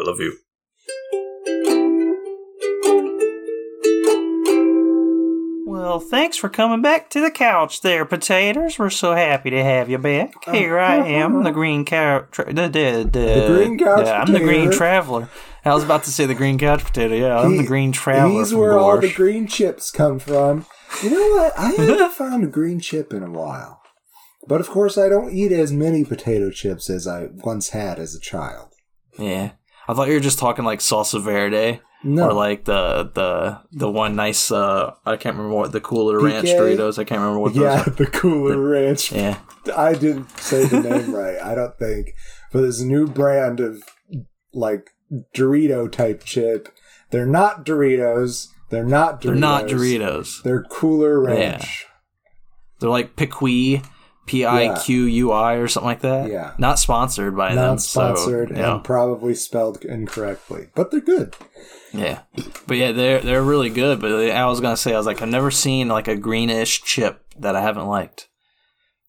I love you. Well, thanks for coming back to the couch there, potatoes. We're so happy to have you back. Here I am, the green cow. Tra- the, the, the, The green couch Yeah, I'm the green traveler. I was about to say the green couch potato. Yeah, I'm the green traveler. He's from where all the green chips come from. You know what? I haven't found a green chip in a while. But of course, I don't eat as many potato chips as I once had as a child. Yeah, I thought you were just talking like salsa verde. No. Or like the the the one nice uh I can't remember what the cooler ranch Doritos. I can't remember what those yeah, are. the Cooler Ranch. Yeah. I didn't say the name right. I don't think. But there's a new brand of like Dorito type chip. They're not Doritos. They're not Doritos. They're not Doritos. They're Cooler Ranch. They're like Piqui, P I Q U I or something like that. Yeah. Not sponsored by them. Not sponsored so, know, and probably spelled incorrectly, but they're good. yeah. But yeah, they're they're really good. But I was gonna say I was like I've never seen like a greenish chip that I haven't liked.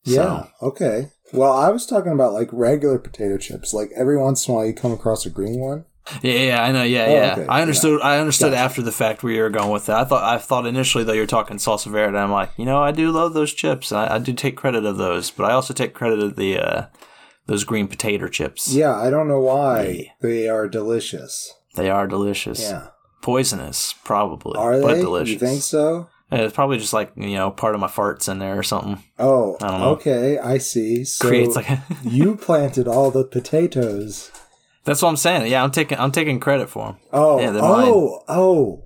Yeah. Okay. Well, I was talking about like regular potato chips. Like every once in a while, you come across a green one. Yeah, yeah, I know. Yeah, Oh, yeah. okay, I understood. I understood Gotcha. after the fact where you were going with that. I thought. I thought initially though you were talking salsa verde. I'm like, you know, I do love those chips. I, I do take credit of those, but I also take credit of the uh, those green potato chips. Yeah, I don't know why Yeah. they are delicious. They are delicious. Yeah. Poisonous, probably. Are but they? delicious. You think so? It's probably just like you know part of my farts in there or something. Oh, I don't know. okay. I see. So Creates like a you planted all the potatoes. That's what I'm saying. Yeah, I'm taking I'm taking credit for them. Oh, Yeah, they're mine. oh, oh.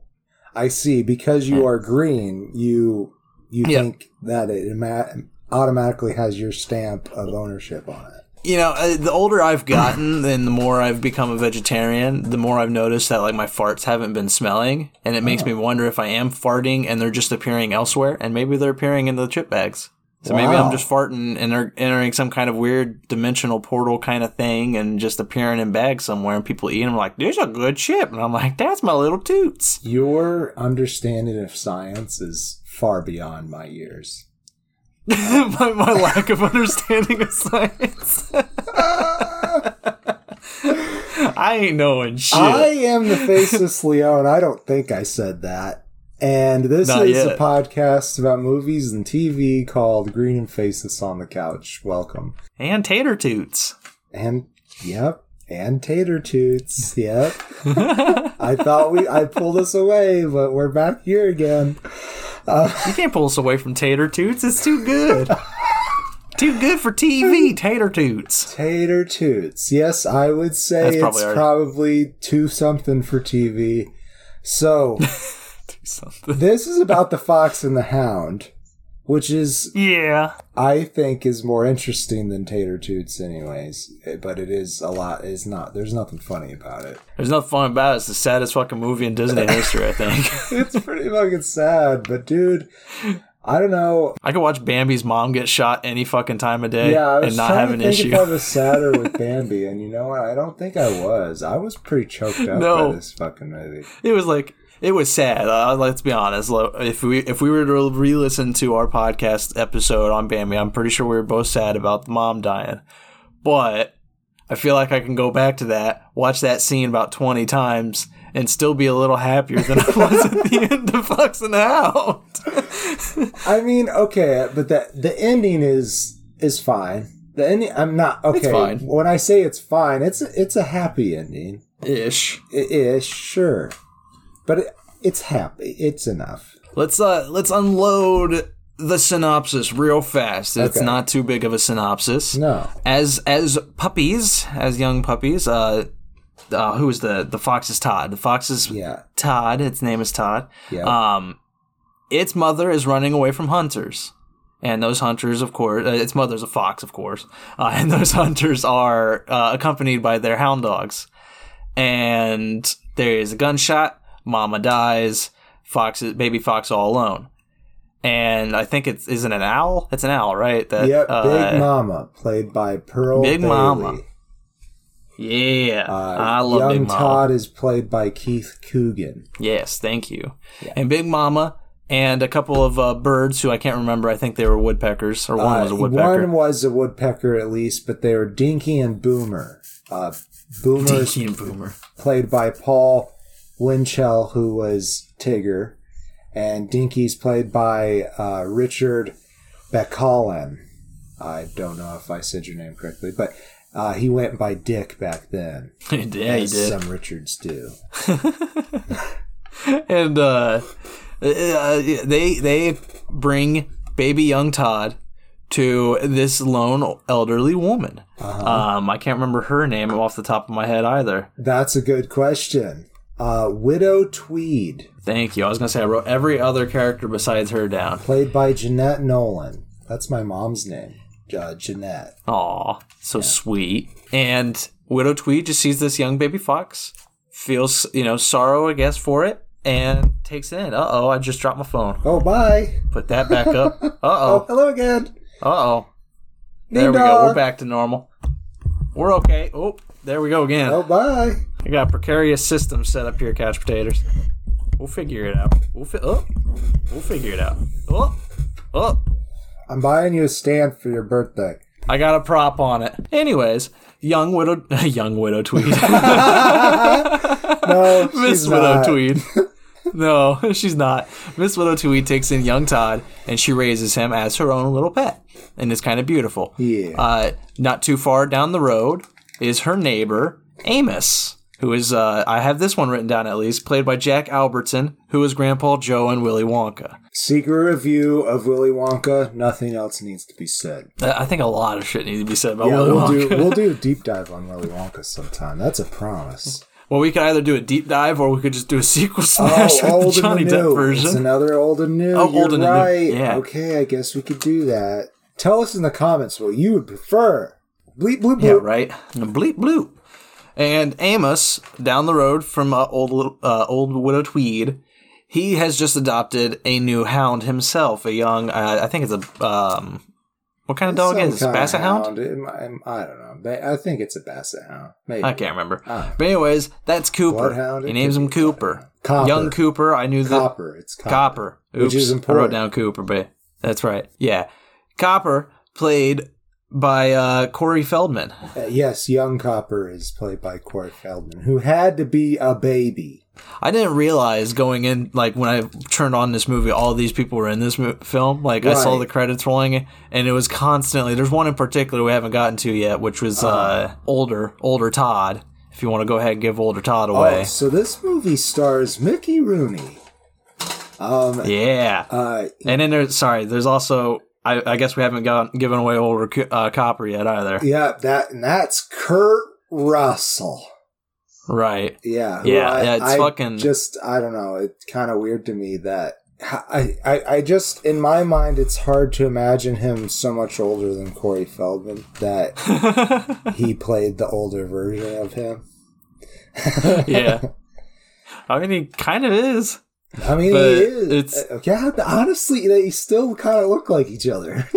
I see. Because you are green, you you Yeah. think that it ima- automatically has your stamp of ownership on it. You know, uh, the older I've gotten and the more I've become a vegetarian, the more I've noticed that like my farts haven't been smelling, and it makes Oh. me wonder if I am farting and they're just appearing elsewhere, and maybe they're appearing in the chip bags. So maybe I'm just farting and they're entering some kind of weird dimensional portal kind of thing and just appearing in bags somewhere, and people eat them like, "There's a good chip," and I'm like, "That's my little toots." Your understanding of science is far beyond my years. my, my lack of understanding of science. I ain't knowing shit. I am the faceless Leon. I don't think I said that. And this Not is a podcast about movies and TV called Green and Faces on the Couch. Welcome. and tater toots. And yep, and tater toots. Yep. I thought we I pulled us away, but we're back here again. Uh, you can't pull us away from tater toots. It's too good. too good for TV, tater toots. Tater toots. Yes, I would say That's it's probably probably too something for TV. So Something. this is about the fox and the hound, which is Yeah. I think is more interesting than Tater Toots, anyways. Eh, But it is a lot. It's not. There's nothing funny about it. There's nothing fun about it. It's the saddest fucking movie in Disney history, I think. It's pretty fucking sad. But dude, I don't know. I could watch Bambi's mom get shot any fucking time of day Yeah, and not have an issue. if I was sadder with Bambi, and you know what? I don't think I was. I was pretty choked up No. by this fucking movie. It was like it was sad. Uh, let's be honest. If we if we were to re-listen to our podcast episode on Bambi, I'm pretty sure we were both sad about the mom dying. But I feel like I can go back to that, watch that scene about 20 times, and still be a little happier than I was at the end of Fox and the I mean, okay, but the the ending is is fine. The ending, I'm not okay. fine. When I say it's fine, it's it's a happy ending. Ish. It is sure, but it, it's happy. It's enough. Let's uh let's unload the synopsis real fast. It's Okay. not too big of a synopsis. No. as as puppies, as young puppies, uh, uh who is the the fox is Todd. The fox is Yeah. Todd. Its name is Todd. Yeah. Um, its mother is running away from hunters, and those hunters, of course, uh, its mother's a fox, of course, uh, and those hunters are uh, accompanied by their hound dogs. And there is a gunshot. Mama dies. Fox, is, baby fox, all alone. And I think it's isn't it an owl. It's an owl, right? That, Yep. uh, Big Mama, played by Pearl. Big Bailey. Mama. Yeah, Uh, I love young Big Mama. Young Todd is played by Keith Coogan. Yes, thank you. And Big Mama and a couple of uh, birds who I can't remember. I think they were woodpeckers, or one was a Uh, woodpecker. One was a woodpecker at least, but they were Dinky and Boomer. Uh, Boomer Dinky and Boomer. played by Paul Winchell, who was Tigger, and Dinky's played by uh, Richard Bakalyan. I don't know if I said your name correctly, but uh, he went by Dick back then. yeah, he as did. Some Richards do. and uh, uh, they they bring baby young Todd to this lone elderly woman. Uh-huh. Um, I can't remember her name off the top of my head either. That's a good question. Uh, Widow Tweed, Thank you. I was gonna say I wrote every other character besides her down. played by Jeanette Nolan. That's my mom's name, uh, Jeanette. Aw, so sweet. And Widow Tweed just sees this young baby fox, feels you know sorrow I guess for it, and takes it in. Uh oh, I just dropped my phone. Oh, bye. Put that back up. Uh Oh, oh. hello again. Uh oh. There we go. We're back to normal. We're okay. Oh, there we go again. Oh, bye. I got a precarious system set up here, couch potatoes. We'll figure it out. We'll fi- oh, we'll figure it out. Oh, oh, I'm buying you a stand for your birthday. I got a prop on it. Anyways, young widow, young widow Tweed, No, Miss she's Widow not. Tweed. No, she's not. Miss Widow Tweed takes in young Todd and she raises him as her own little pet, and it's kind of beautiful. Yeah. Uh, not too far down the road is her neighbor Amos, who is uh, I have this one written down at least, played by Jack Albertson, who is Grandpa Joe and Willy Wonka. Secret review of Willy Wonka. Nothing else needs to be said. Uh, I think a lot of shit needs to be said about Yeah, Willy we'll Wonka. do we'll do a deep dive on Willy Wonka sometime. That's a promise. well, we could either do a deep dive or we could just do a sequel smash with the Johnny Depp version. It's another old and new. Oh, You're old and new. Yeah. Okay, I guess we could do that. Tell us in the comments what you would prefer. Bleep bloop bloop. Yeah, right. Bleep bloop. And Amos, down the road from uh, old uh, old widow Tweed, he has just adopted a new hound himself. A young, uh, I think it's a um, what kind of dog is of Basset hound? Might- I don't know. I think it's a basset hound. Maybe. I can't remember. But anyways, that's Cooper. Bloodhound, He names him Cooper. Copper. Young Cooper. I knew that Copper. It's copper. Copper. Which is Oops, I wrote down Cooper, but that's right. Yeah, Copper played by uh, Corey Feldman. Uh, yes, young Copper is played by Corey Feldman, who had to be a baby. I didn't realize going in, like when I turned on this movie, all these people were in this mo- film. Like I saw the credits rolling, and it was constantly. There's one in particular we haven't gotten to yet, which was Uh-huh. uh, older, older Todd. If you want to go ahead and give older Todd away, Oh, so this movie stars Mickey Rooney. Um, yeah. uh, And then there's sorry, there's also I, I guess we haven't got given away older uh, Copper yet either. yeah, that and that's Kurt Russell. Right. Yeah, Yeah, I, yeah, it's I fucking- Just I don't know. It's kind of weird to me that I, I I just in my mind it's hard to imagine him so much older than Corey Feldman that he played the older version of him. yeah. I mean, he kind of is. I mean, But he is. it's- Uh, yeah, honestly, they still kind of look like each other.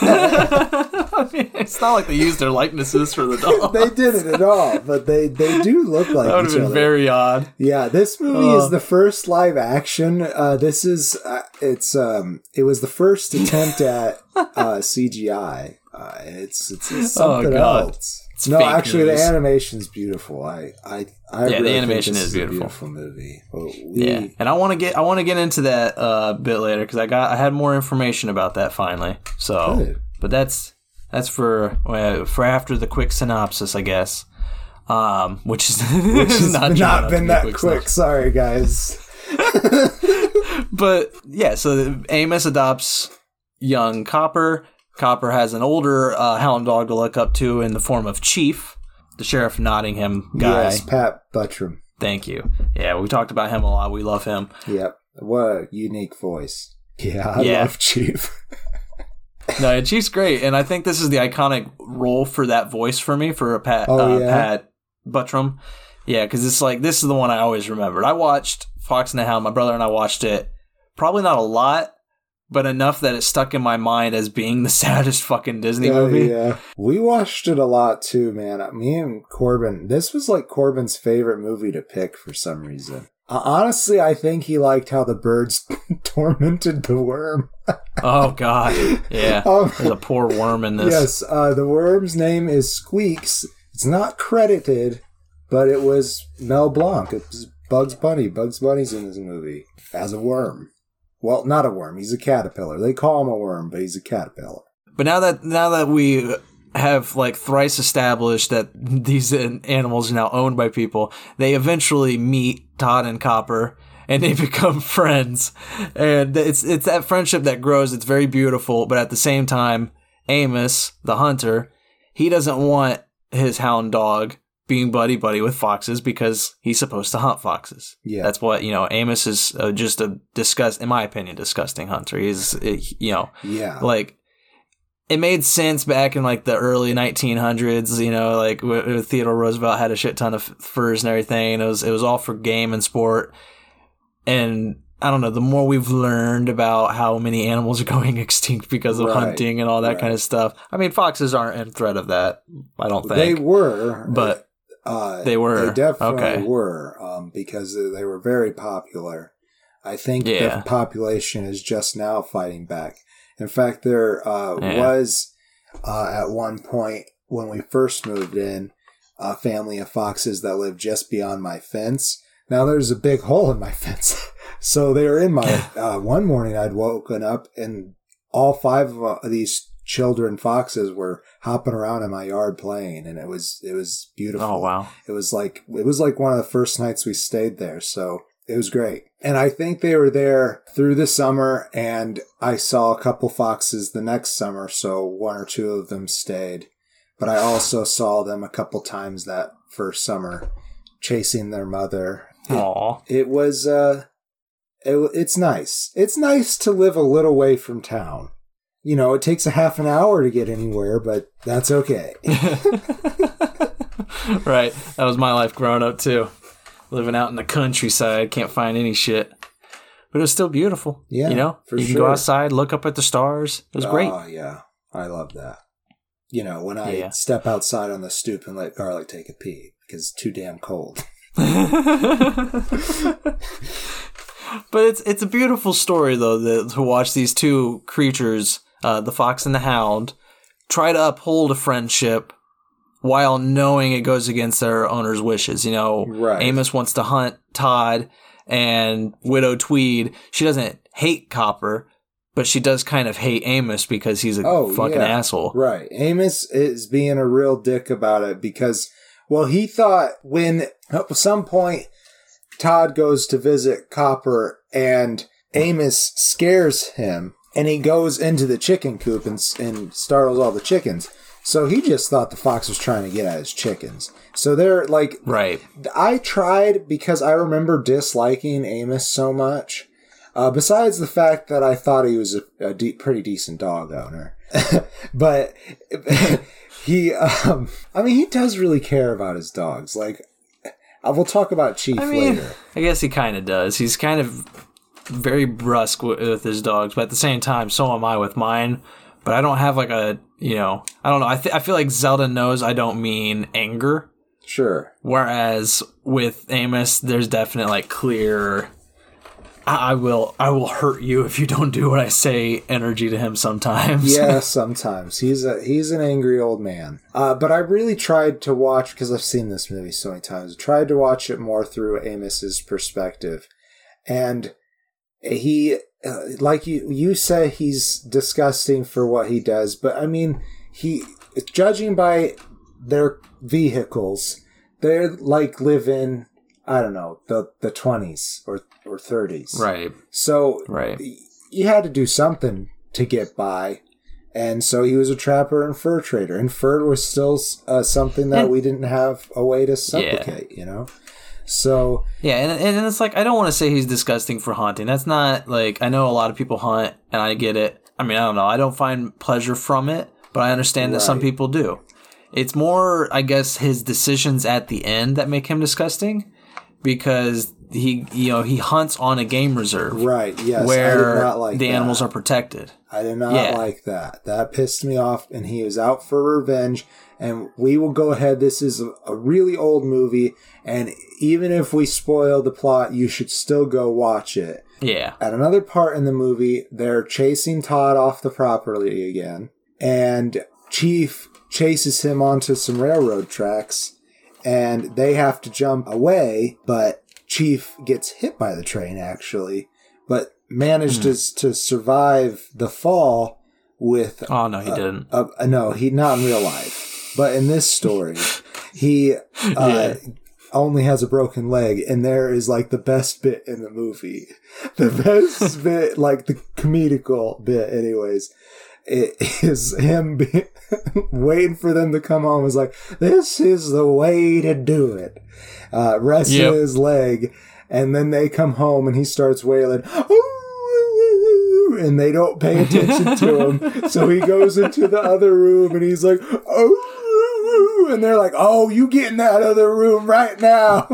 I mean, it's not like they used their likenesses for the dog. they didn't at all, but they they do look like that would each have been other. very odd. Yeah, this movie Uh. is the first live action. Uh, this is uh, it's um it was the first attempt at uh, CGI. Uh, it's it's, it's something Oh, God. else. It's no, actually, movies. the animation's beautiful. I I I Yeah, the really think animation is a beautiful. beautiful movie. We, Yeah, and I want to get I want to get into that uh, a bit later because I got I had more information about that finally. So, Good. but that's that's for uh, for after the quick synopsis, I guess. Um, which is which has not, to been that quick quick. Sorry, guys. but yeah, so Amos adopts young Copper. Copper has an older uh, hound dog to look up to in the form of Chief, the sheriff Nottingham guy. Yes, Pat Buttram. Thank you. Yeah, we talked about him a lot. We love him. Yep. What a unique voice. Yeah, I Yeah. love Chief. No, Chief's great, and I think this is the iconic role for that voice for me for a Pat Oh, uh, yeah? Pat Buttram. Yeah, because it's like this is the one I always remembered. I watched Fox and the Hound. My brother and I watched it. Probably not a lot, but enough that it stuck in my mind as being the saddest fucking Disney Oh, movie. yeah. We watched it a lot too, man. Me and Corbin, this was like Corbin's favorite movie to pick for some reason. Uh, honestly, I think he liked how the birds tormented the worm. Oh God, yeah. Um, There's a poor worm in this. yes, uh, the worm's name is Squeaks. It's not credited, but it was Mel Blanc. It was Bugs Bunny. Bugs Bunny's in this movie as a worm. Well, not a worm. He's a caterpillar. They call him a worm, but he's a caterpillar. But now that now that we have like thrice established that these animals are now owned by people, they eventually meet Todd and Copper and they become friends. And it's it's that friendship that grows. It's very beautiful, but at the same time, Amos, the hunter, he doesn't want his hound dog being buddy buddy with foxes because he's supposed to hunt foxes. Yeah. That's what, you know, Amos is uh, just a disgust in my opinion disgusting hunter. He's uh, you know, Yeah. like it made sense back in like the early 1900s you know like w- theodore roosevelt had a shit ton of furs and everything it was it was all for game and sport and i don't know the more we've learned about how many animals are going extinct because of Right, hunting and all that kind of stuff i mean foxes aren't in threat of that i don't think they were, but uh, they were. They definitely Okay. were um, because they were very popular. I think Yeah. the population is just now fighting back. In fact, there uh, Yeah. was uh, at one point when we first moved in a family of foxes that lived just beyond my fence. Now there's a big hole in my fence, so they were in my. Uh, one morning I'd woken up and all five of uh, these children foxes were hopping around in my yard playing, and it was it was beautiful. oh wow It was like it was like one of the first nights we stayed there, so it was great. And I think they were there through the summer and I saw a couple foxes the next summer, so one or two of them stayed. But I also saw them a couple times that first summer chasing their mother. Aw. It was uh it, it's nice. It's nice to live a little way from town. You know, it takes a half an hour to get anywhere, but that's okay. right that was my life growing up too living out in the countryside can't find any shit but it was still beautiful Yeah, you know you can go outside look up at the stars it was great Oh yeah, I love that. You know, when I Yeah. step outside on the stoop and let Garlic take a pee because it's too damn cold. but it's it's a beautiful story though that, to watch these two creatures, uh, the fox and the hound, try to uphold a friendship while knowing it goes against their owner's wishes. You know, Right. Amos wants to hunt Todd, and Widow Tweed she doesn't hate Copper, but she does kind of hate Amos because he's a Oh, fucking yeah. asshole. Right. Amos is being a real dick about it because, well, he thought when at some point Todd goes to visit Copper and Amos scares him and he goes into the chicken coop and, and startles all the chickens. So he just thought the fox was trying to get at his chickens. So they're like, Right. I tried because I remember disliking Amos so much. Uh, besides the fact that I thought he was a, a de- pretty decent dog owner, but he, um, I mean, he does really care about his dogs. Like, I will talk about Chief I mean, later. I guess he kind of does. He's kind of very brusque with, with his dogs, but at the same time, so am I with mine. But I don't have like a, you know, I don't know. I, th- I feel like Zelda knows I don't mean anger. Sure. Whereas with Amos, there's definite like clear. I, I will, I will hurt you if you don't do what I say. Energy to him sometimes. Yeah, sometimes he's a he's an angry old man. Uh, but I really tried to watch because I've seen this movie so many times. Tried to watch it more through Amos's perspective, and he, uh, like you you say, he's disgusting for what he does. But I mean, he judging by their vehicles, they're like live in I don't know the the twenties or or thirties, Right. So Right. you had to do something to get by. And so he was a trapper and fur trader. And fur was still uh, something that And- we didn't have a way to supplicate, you know? So, Yeah, and and it's like I don't want to say he's disgusting for hunting. That's not like I know a lot of people hunt, and I get it. I mean, I don't know. I don't find pleasure from it, but I understand that some people do. It's more, I guess, his decisions at the end that make him disgusting, because he, you know, he hunts on a game reserve right, yes. Where like the that. animals are protected. I did not Yeah. like that. That pissed me off. And he was out for revenge. And we will go ahead. This is a really old movie. And even if we spoil the plot, you should still go watch it. Yeah, At another part in the movie, they're chasing Todd off the property again, and Chief chases him onto some railroad tracks and they have to jump away, but Chief gets hit by the train actually, but managed to, to survive the fall with Oh no, he didn't. uh, uh, no, he not in real life, but in this story, he uh, Yeah. only has a broken leg, and there is like the best bit in the movie, the best bit, like the comedical bit, anyways. It is him be- waiting for them to come home. Is like this is the way to do it. Uh, rest Yep. his leg, and then they come home, and he starts wailing. And they don't pay attention to him, so he goes into the other room, and he's like, "Oh!" And they're like, "Oh, you get in that other room right now."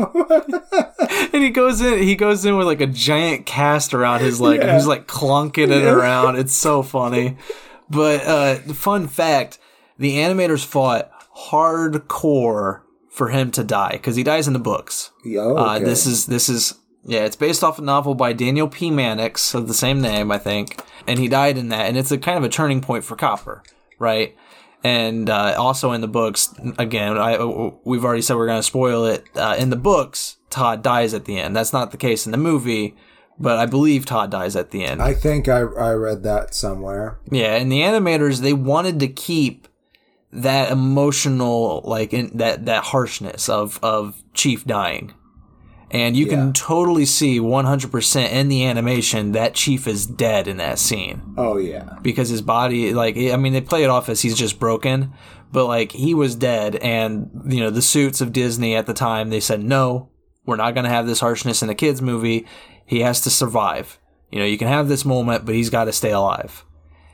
And he goes in. He goes in with like a giant cast around his leg, and he's like clunking it around. It's so funny. But uh, fun fact: the animators fought hardcore for him to die because he dies in the books. Yo, Uh, this is this is yeah, it's based off a novel by Daniel P. Mannix of the same name, I think, and he died in that, and it's a kind of a turning point for Copper, right? And uh, also in the books, again, I, we've already said we're going to spoil it. Uh, in the books, Todd dies at the end. That's not the case in the movie, but I believe Todd dies at the end. I think I I read that somewhere. Yeah, and the animators they wanted to keep that emotional like in, that that harshness of of Chief dying. And you Yeah. can totally see 100% in the animation that Chief is dead in that scene Oh yeah. because his body like I mean they play it off as he's just broken, but like he was dead and you know the suits of Disney at the time they said no, we're not going to have this harshness in a kids movie. He has to survive. You know, you can have this moment, but he's got to stay alive.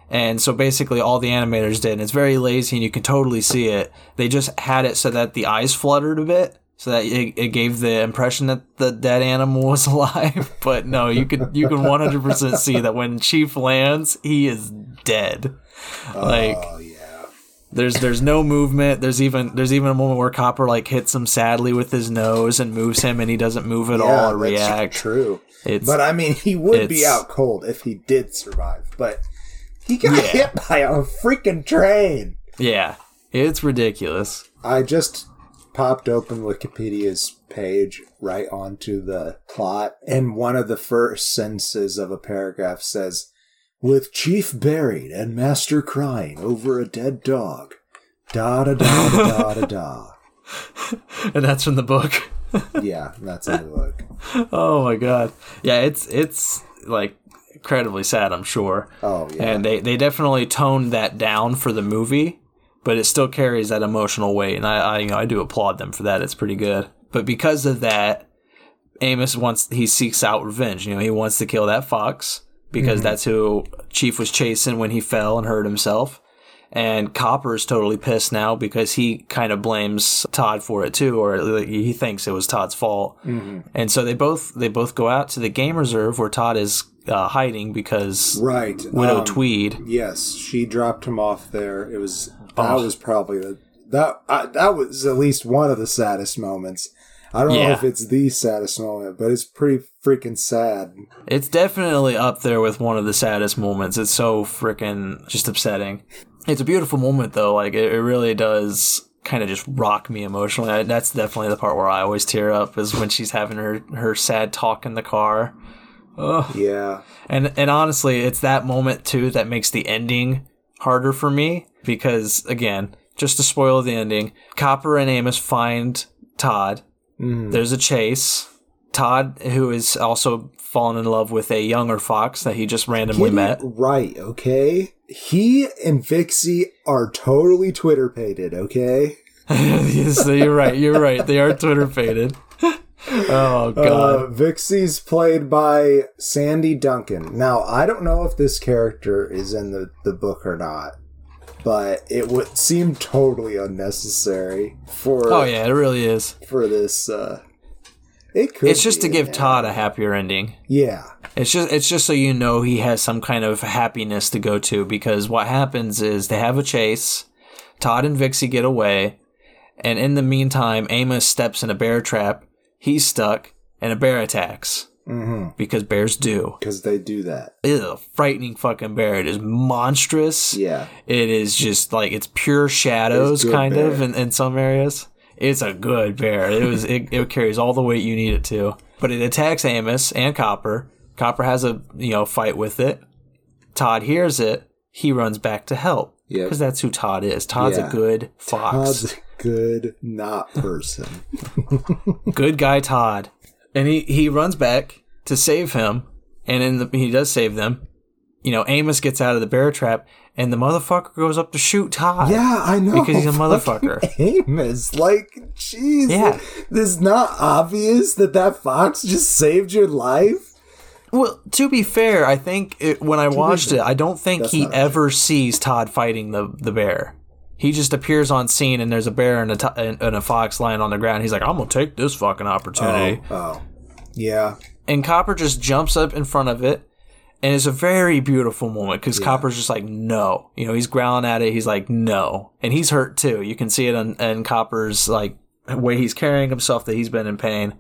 And so basically all the animators did, and it's very lazy and you can totally see it. They just had it so that the eyes fluttered a bit. So that it, it gave the impression that the dead animal was alive, but no, you could you can one hundred percent see that when Chief lands, he is dead. Like Oh yeah. there's there's no movement. There's even there's even a moment where Copper like hits him sadly with his nose and moves him, and he doesn't move at all or react. True. It's But I mean, he would be out cold if he did survive. But he got Yeah. hit by a freaking train. yeah, it's ridiculous. I just popped open Wikipedia's page right onto the plot, and one of the first sentences of a paragraph says, "With Chief buried and Master crying over a dead dog." Da da da da da da. And that's from the book. Yeah, that's in the book. oh my god. Yeah, it's it's like incredibly sad, I'm sure. Oh yeah. And they they definitely toned that down for the movie, but it still carries that emotional weight, and I, I you know I do applaud them for that. It's pretty good. But because of that, Amos wants he seeks out revenge. You know, he wants to kill that fox because mm-hmm. that's who Chief was chasing when he fell and hurt himself. And Copper's totally pissed now because he kind of blames Todd for it too, or he thinks it was Todd's fault. And so they both they both go out to the game reserve where Todd is uh, hiding because right. Widow um, Tweed. Yes, she dropped him off there. It was that Oh. was probably the that I, that was at least one of the saddest moments. I don't know if it's the saddest moment, but it's pretty freaking sad. It's definitely up there with one of the saddest moments. It's so freaking just upsetting. It's a beautiful moment though. Like it, it really does kind of just rock me emotionally. I, that's definitely the part where I always tear up is when she's having her her sad talk in the car. Ugh. Yeah. And and honestly, it's that moment too that makes the ending harder for me because again, just to spoil the ending, Copper and Amos find Todd. Mm. There's a chase. Todd, who is also fallen in love with a younger fox that he just randomly Get met. right, okay? He and Vixey are totally Twitter pated, okay? so you're right. You're right. They are Twitter faded. oh god. Uh, Vixey's played by Sandy Duncan. Now, I don't know if this character is in the, the book or not, but it would seem totally unnecessary for oh yeah, it really is. for this. Uh, it could. It's just be to give in Todd a happier ending. Yeah, It's just it's just so you know he has some kind of happiness to go to because what happens is they have a chase, Todd and Vixey get away, and in the meantime Amos steps in a bear trap, he's stuck, and a bear attacks. Mm-hmm. because bears do. Because they do that. It is a frightening fucking bear. It is monstrous. Yeah. It is just like it's pure shadows, It's kind of, in, in some areas. It's a good bear. It was it, it carries all the weight you need it to. But it attacks Amos and Copper. Copper has a you know fight with it. Todd hears it. He runs back to help. Yep. Because that's who Todd is. Todd's Yeah. a good fox. Todd's a good not person. good guy Todd. And he, he runs back to save him, and in the, he does save them. You know, Amos gets out of the bear trap, and the motherfucker goes up to shoot Todd. Yeah, I know. Because he's a motherfucker. Fucking Amos, like, jeez. Yeah. This is not obvious that that fox just saved your life. Well, to be fair, I think it, when I watched it, I don't think That's he ever sees Todd fighting the, the bear. He just appears on scene, and there's a bear and a, to- and, and a fox lying on the ground. He's like, I'm going to take this fucking opportunity. Oh, oh, yeah. and Copper just jumps up in front of it, and it's a very beautiful moment because Copper's just like, no, you know, he's growling at it. He's like, no, and he's hurt too. You can see it in, in Copper's like way he's carrying himself that he's been in pain.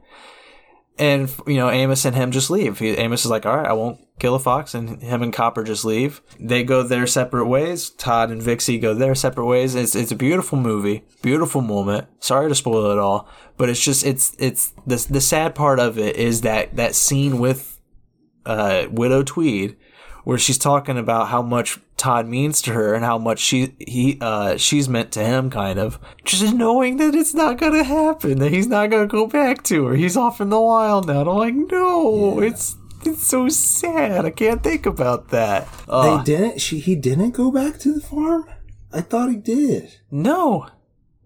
And you know, Amos and him just leave. He, Amos is like, all right, I won't kill a fox, and him and Copper just leave. They go their separate ways. Todd and Vixey go their separate ways. It's it's a beautiful movie, beautiful moment. Sorry to spoil it all, but it's just it's it's the the sad part of it is that that scene with uh, Widow Tweed, where she's talking about how much Todd means to her and how much she he uh, she's meant to him, kind of just knowing that it's not gonna happen, that he's not gonna go back to her. He's off in the wild now. And I'm like, no, it's it's so sad. I can't think about that. Uh, They didn't. She he didn't go back to the farm. I thought he did. no.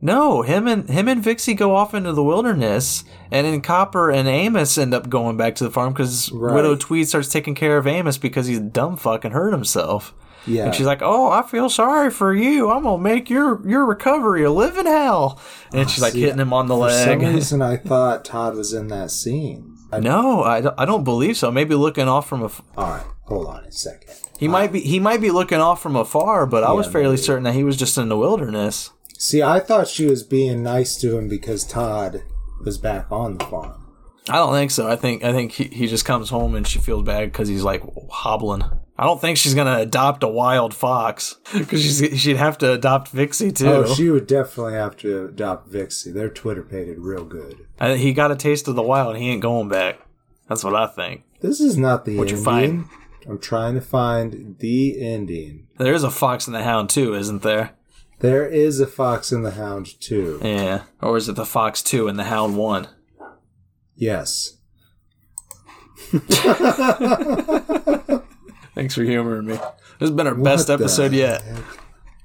No, him and him and Vixey go off into the wilderness, and then Copper and Amos end up going back to the farm because Right. Widow Tweed starts taking care of Amos because he's dumb fucking hurt himself. Yeah. And she's like, "Oh, I feel sorry for you. I'm gonna make your your recovery a living hell." And she's like see, hitting him on the For some leg. reason, I thought Todd was in that scene. I, no, I, don't- I don't believe so. Maybe looking off from a f- all right, hold on a second. he might be he might be looking off from afar, but I was fairly maybe. certain that he was just in the wilderness. See, I thought she was being nice to him because Todd was back on the farm. I don't think so. I think I think he, he just comes home and she feels bad because he's like hobbling. I don't think she's gonna adopt a wild fox because she's she'd have to adopt Vixey too. Oh, she would definitely have to adopt Vixey. They're Twitter pated real good. I, he got a taste of the wild. He ain't going back. That's what I think. This is not the What'd you ending. find? I'm trying to find the ending. There is a fox and the hound too, isn't there? There is a Fox and the Hound too. Yeah. Or is it the fox two and the hound one? Yes. Thanks for humoring me. This has been our What best episode yet. heck?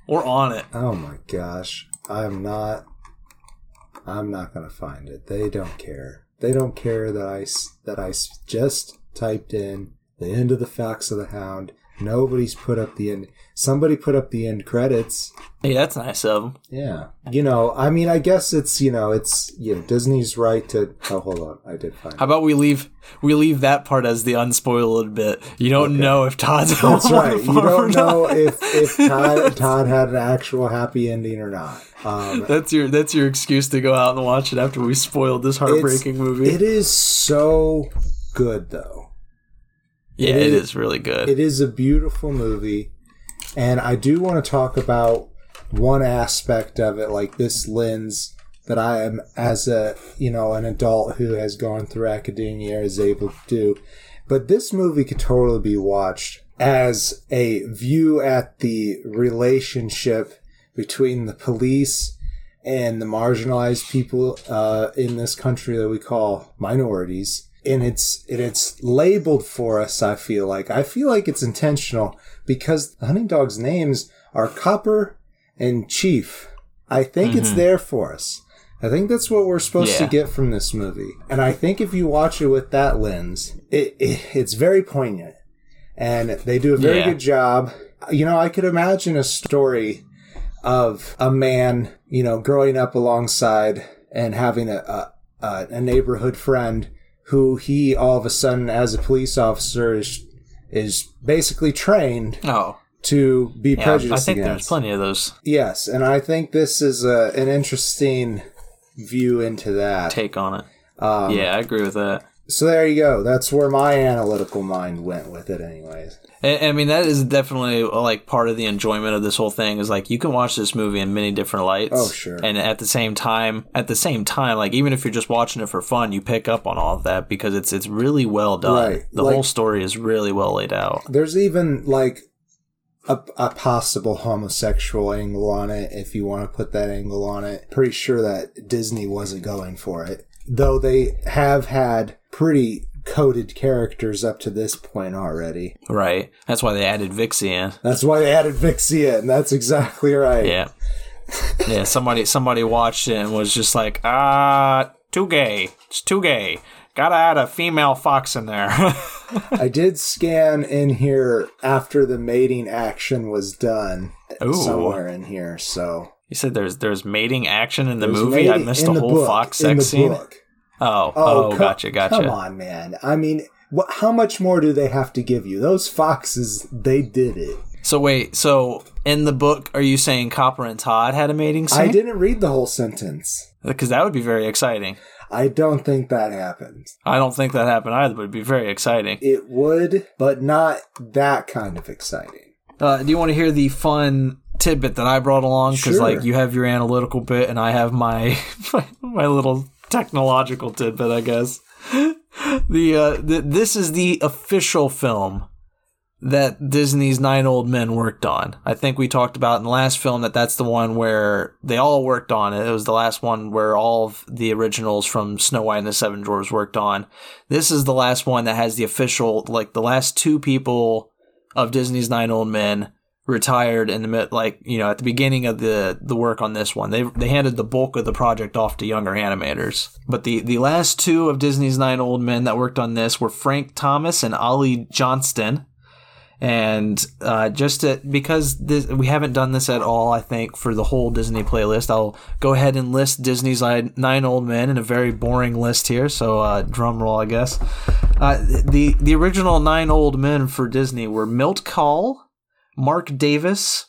We're on it. Oh my gosh. I'm not. I'm not gonna find it. They don't care. They don't care that I that I just typed in the end of the Fox of the Hound. Nobody's put up the end. Somebody put up the end credits. Hey, that's nice of them. Yeah. You know, I mean, I guess it's you know, it's you know, Disney's right to. Oh, hold on, I did find. How about we leave we leave that part as the unspoiled bit? You don't know if Todd's That's right. You don't know if if Todd Todd had an actual happy ending or not. Um, That's your that's your excuse to go out and watch it after we spoiled this heartbreaking movie. It is so good though. Yeah, it it is- is really good. It is a beautiful movie, and I do want to talk about one aspect of it, like this lens that I am, as a you know, an adult who has gone through academia, is able to do. But this movie could totally be watched as a view at the relationship between the police and the marginalized people uh, in this country that we call minorities. And it's and it's labeled for us. I feel like I feel like it's intentional because the hunting dogs' names are Copper and Chief. I think it's mm-hmm. there for us. I think that's what we're supposed Yeah. to get from this movie. And I think if you watch it with that lens, it, it it's very poignant, and they do a very Yeah. good job. You know, I could imagine a story of a man, you know, growing up alongside and having a, a, a neighborhood friend who he all of a sudden, as a police officer, is is basically trained oh, to be yeah, I think against. there's plenty of those Yes, and I think this is a, an interesting view into that. take on it. Um, yeah, I agree with that. So there you go. That's where my analytical mind went with it, anyways. I, mean, that is definitely uh, like part of the enjoyment of this whole thing. Is like you can watch this movie in many different lights. Oh, sure. And at the same time, at the same time, like even if you're just watching it for fun, you pick up on all of that because it's it's really well done. Right. The Like- whole story is really well laid out. There's even like a, a possible homosexual angle on it, if you want to put that angle on it. Pretty sure that Disney wasn't going for it, though they have had pretty coded characters up to this point already. Right. That's why they added Vixey in. That's why they added Vixia, and That's exactly right. Yeah. Yeah. Somebody somebody watched it and was just like, ah, too gay. It's too gay. Gotta add a female fox in there. I did scan in here after the mating action was done Ooh. somewhere in here. So you said there's there's mating action in the There's movie. I missed a the whole book, fox sex scene. book. Oh, oh, co- gotcha, gotcha. Come on, man. I mean, what? How much more do they have to give you? Those foxes, they did it. So wait, so in the book, are you saying Copper and Todd had a mating scene? I didn't read the whole sentence. Because that would be very exciting. I don't think that happened. I don't think that happened either, but it'd be very exciting. It would, but not that kind of exciting. Uh, do you want to hear the fun tidbit that I brought along? Because Sure. like you have your analytical bit, and I have my my, my little technological tidbit, I guess. the, uh, the this is the official film that Disney's Nine Old Men worked on. I think we talked about in the last film that that's the one where they all worked on it. It was the last one where all of the originals from Snow White and the Seven Dwarfs worked on. This is the last one that has the official, like the last two people of Disney's Nine Old Men retired in the mid, like you know, at the beginning of the the work on this one. They they handed the bulk of the project off to younger animators. But the the last two of Disney's Nine Old Men that worked on this were Frank Thomas and Ollie Johnston. And uh, just to, because this, we haven't done this at all, I think for the whole Disney playlist, I'll go ahead and list Disney's Nine Old Men in a very boring list here. So uh, drum roll, I guess. Uh, the the original nine old men for Disney were Milt Kahl, Marc Davis,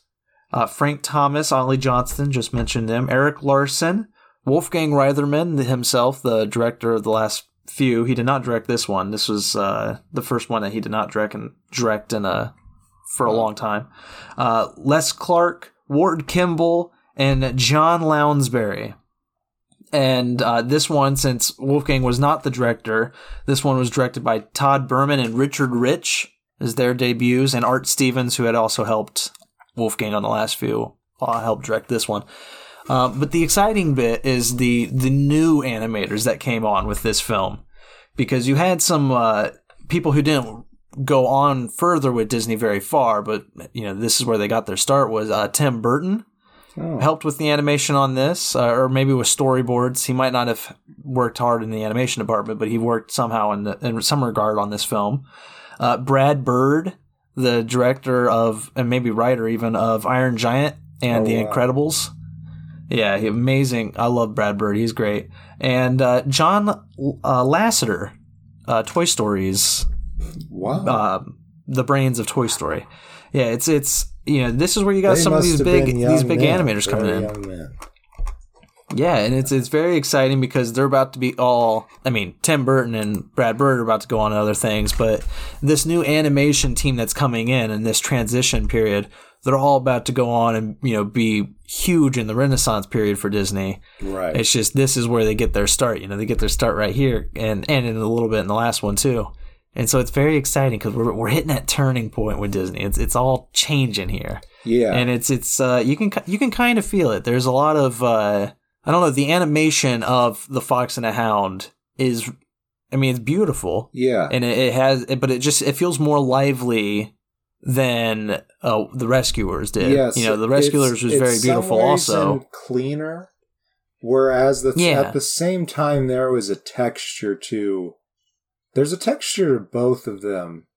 uh, Frank Thomas, Ollie Johnston, just mentioned them, Eric Larson, Wolfgang Reitherman himself, the director of the last few. He did not direct this one. This was uh, the first one that he did not direct and direct in a for a long time. Uh, Les Clark, Ward Kimball, and John Lounsbery. And uh, this one, since Wolfgang was not the director, this one was directed by Ted Berman and Richard Rich as their debuts, and Art Stevens, who had also helped Wolfgang on the last few, uh, helped direct this one. Uh, but the exciting bit is the the new animators that came on with this film, because you had some uh, people who didn't go on further with Disney very far, but you know this is where they got their start. Was uh, Tim Burton Oh. helped with the animation on this, uh, or maybe with storyboards. He might not have worked hard in the animation department, but he worked somehow in, the, in some regard on this film. Uh, Brad Bird, the director of, and maybe writer even, of Iron Giant and Oh, The wow. Incredibles. Yeah, amazing. I love Brad Bird. He's great. And uh, John uh, Lasseter, uh, Toy Stories. Wow. uh, the brains of Toy Story. Yeah, it's it's you know this is where you got They some of these big these big men, animators coming in. Yeah, and it's it's very exciting because they're about to be all. I mean, Tim Burton and Brad Bird are about to go on to other things, but this new animation team that's coming in in this transition period, they're all about to go on and you know be huge in the Renaissance period for Disney. Right. It's just this is where they get their start. You know, they get their start right here, and and in a little bit in the last one too. And so it's very exciting because we're, we're hitting that turning point with Disney. It's it's all changing here yeah. and it's it's uh, you can you can kind of feel it. There's a lot of uh, I don't know the animation of the Fox and the Hound is, I mean, it's beautiful yeah. and it, it has, but it just it feels more lively than uh, the Rescuers did. Yes. you know, the Rescuers was very beautiful also. cleaner. Whereas the, Yeah. at the same time there was a texture to there's a texture to both of them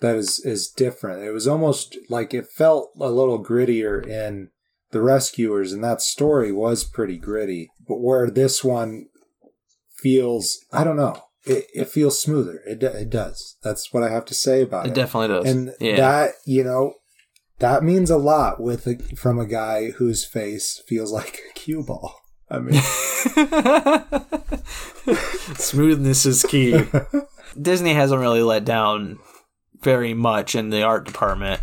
that is is different. It was almost like it felt a little grittier in the rescuers and that story was pretty gritty. But where this one feels I don't know. It, it feels smoother. It, it does. That's what I have to say about It it. definitely does. and yeah, that you know that means a lot with a, from a guy whose face feels like a cue ball I mean, Smoothness is key. Disney hasn't really let down very much in the art department.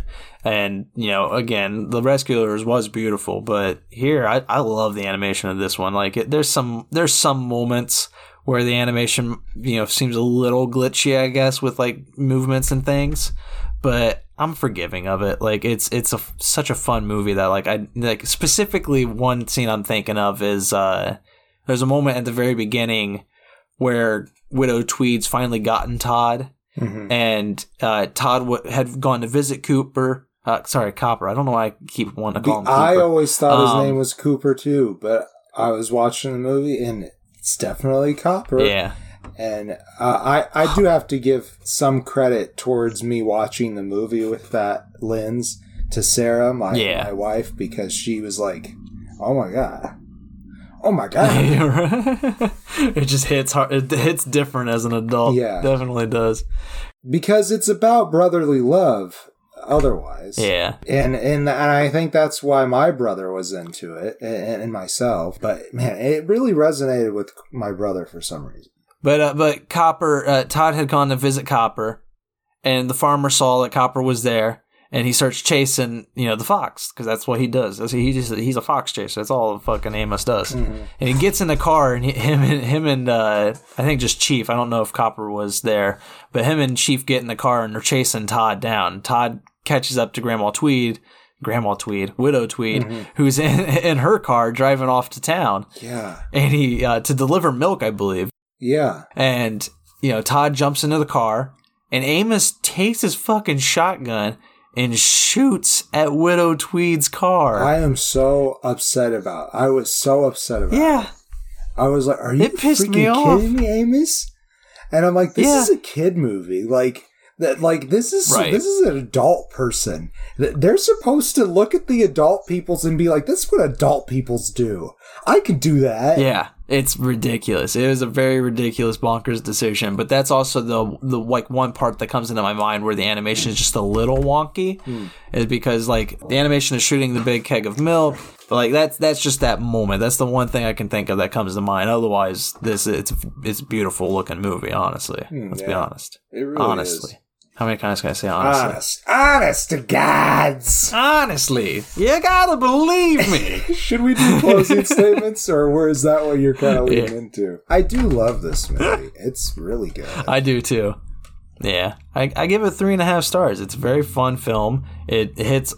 And, you know, again, The Rescuers was beautiful, but here I, I love the animation of this one. Like it, there's some there's some moments where the animation, you know, seems a little glitchy, I guess, with like movements and things. But I'm forgiving of it. Like it's it's a such a fun movie that like I like specifically one scene I'm thinking of is uh there's a moment at the very beginning where Widow Tweed's finally gotten Todd, mhm. and uh, Todd w- had gone to visit Cooper. Uh, sorry, Copper. I don't know why I keep wanting to call him Cooper. I always thought his Um, name was Cooper too, but I was watching the movie and it's definitely Copper. yeah, And uh, I I do have to give some credit towards me watching the movie with that lens to Sarah, my Yeah. my wife, because she was like, "Oh my god, oh my god." it just hits hard. It hits different as an adult. Yeah. definitely does. because it's about brotherly love otherwise. Yeah, and and and I think that's why my brother was into it and, and myself but man it really resonated with my brother for some reason. But uh, but Copper, uh, Todd had gone to visit Copper, and the farmer saw that Copper was there, and he starts chasing, you know, the fox because that's what he does. That's, he just he's a fox chaser. That's all fucking Amos does. And he gets in the car, and he, him and him and uh, I think just Chief. I don't know if Copper was there, but him and Chief get in the car and they're chasing Todd down. Todd catches up to Grandma Tweed. Grandma Tweed, Widow Tweed, who's in in her car driving off to town, yeah and he uh, to deliver milk, I believe. yeah And, you know, Todd jumps into the car, and Amos takes his fucking shotgun and shoots at Widow Tweed's car. I am so upset about I was so upset about yeah. I was like, "Are you freaking me kidding me, Amos?" And I'm like, "This Yeah. is a kid movie. Like that. Like this is Right. this is an adult person. They're supposed to look at the adult peoples and be like, "This is what adult peoples do. I can do that." Yeah. It's ridiculous. It was a very ridiculous bonkers decision, but that's also the the like one part that comes into my mind where the animation is just a little wonky hmm. is because like the animation is shooting the big keg of milk, but like that's that's just that moment. That's the one thing I can think of that comes to mind. Otherwise, this it's it's a beautiful looking movie, honestly. Hmm, Let's be honest. It really honestly. is. How many times can I say honestly? Honest, honest to gods. Honestly, you gotta believe me. Should we do closing statements, or where is that what you're kind of leading Yeah. into? I do love this movie. It's really good. I do too. Yeah, I, I give it three and a half stars. It's a very fun film. It hits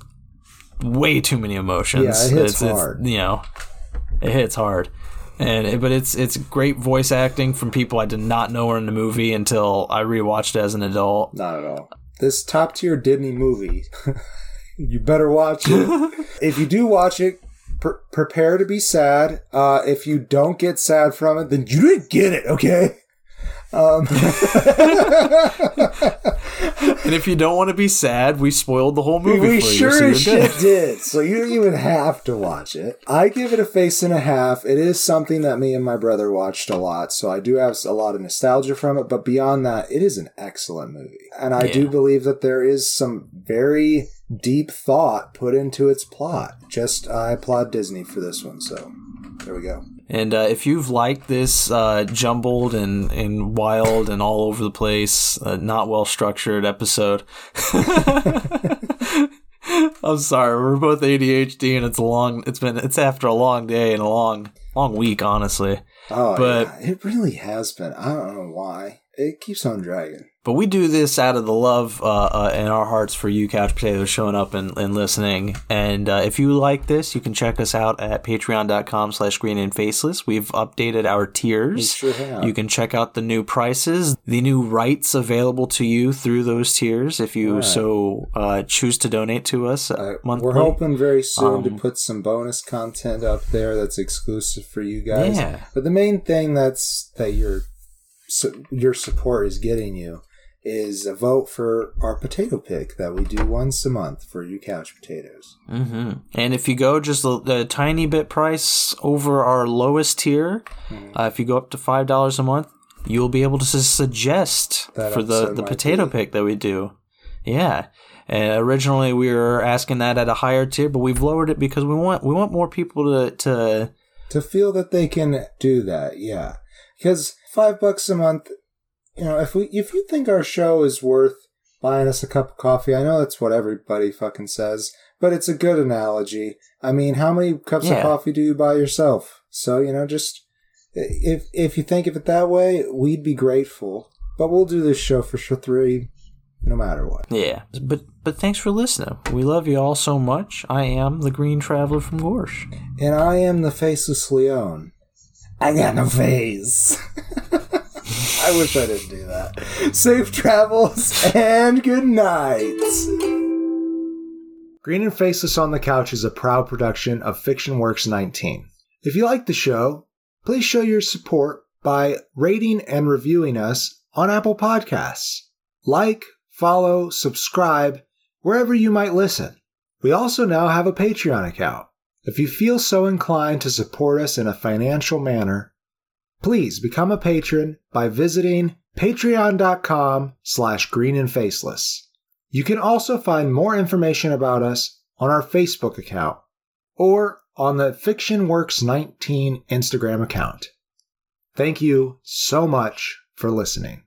way too many emotions. Yeah, it hits it's, it's, hard. you know, it hits hard, and it, but it's it's great voice acting from people I did not know were in the movie until I rewatched it as an adult. Not at all. This top tier Disney movie, you better watch it. if you do watch it, pre- prepare to be sad. Uh, if you don't get sad from it, then you didn't get it, okay? Um, And if you don't want to be sad, we spoiled the whole movie we for sure you. So as shit did, so you don't even have to watch it. I give it a face and a half. It is something that me and my brother watched a lot, so I do have a lot of nostalgia from it. But beyond that, it is an excellent movie, and I do believe that there is some very deep thought put into its plot. Just I applaud Disney for this one. So there we go. And uh, if you've liked this uh, jumbled and, and wild and all over the place, uh, not well structured episode, I'm sorry. We're both ADHD, and it's a long. It's been. It's after a long day and a long, long week, honestly. Oh, But- yeah, it really has been. I don't know why it keeps on dragging. But we do this out of the love uh, uh, in our hearts for you, Couch Potatoes, showing up and, and listening. And uh, if you like this, you can check us out at patreon.com slash green and faceless. We've updated our tiers. Sure. You can check out the new prices, the new rights available to you through those tiers if you Right. so uh, choose to donate to us uh, Uh, monthly. we're hoping very soon to Um, put some bonus content up there that's exclusive for you guys. Yeah. But the main thing that's that your su- your support is getting you is a vote for our potato pick that we do once a month for you couch potatoes. hmm And if you go just a, a tiny bit price over our lowest tier, Hmm. uh, if you go up to five dollars a month, you'll be able to su- suggest That for the the potato be- pick that we do. Yeah. And originally we were asking that at a higher tier, but we've lowered it because we want we want more people to to to feel that they can do that. Yeah, because five bucks a month, you know, if we if you think our show is worth buying us a cup of coffee, I know that's what everybody fucking says, but it's a good analogy. I mean, how many cups Yeah. of coffee do you buy yourself? So you know, just if if you think of it that way, we'd be grateful. But we'll do this show for sure three, no matter what. Yeah, but but thanks for listening. We love you all so much. I am the Green Traveler from Gorsh. And I am the faceless Leon. I got no face. I wish I didn't do that. Safe travels and good night. Green and Faceless on the Couch is a proud production of Fiction Works 19. If you like the show, please show your support by rating and reviewing us on Apple Podcasts. Like, follow, subscribe, wherever you might listen. We also now have a Patreon account. If you feel so inclined to support us in a financial manner, please become a patron by visiting patreon.com slash green and faceless. You can also find more information about us on our Facebook account or on the FictionWorks19 Instagram account. Thank you so much for listening.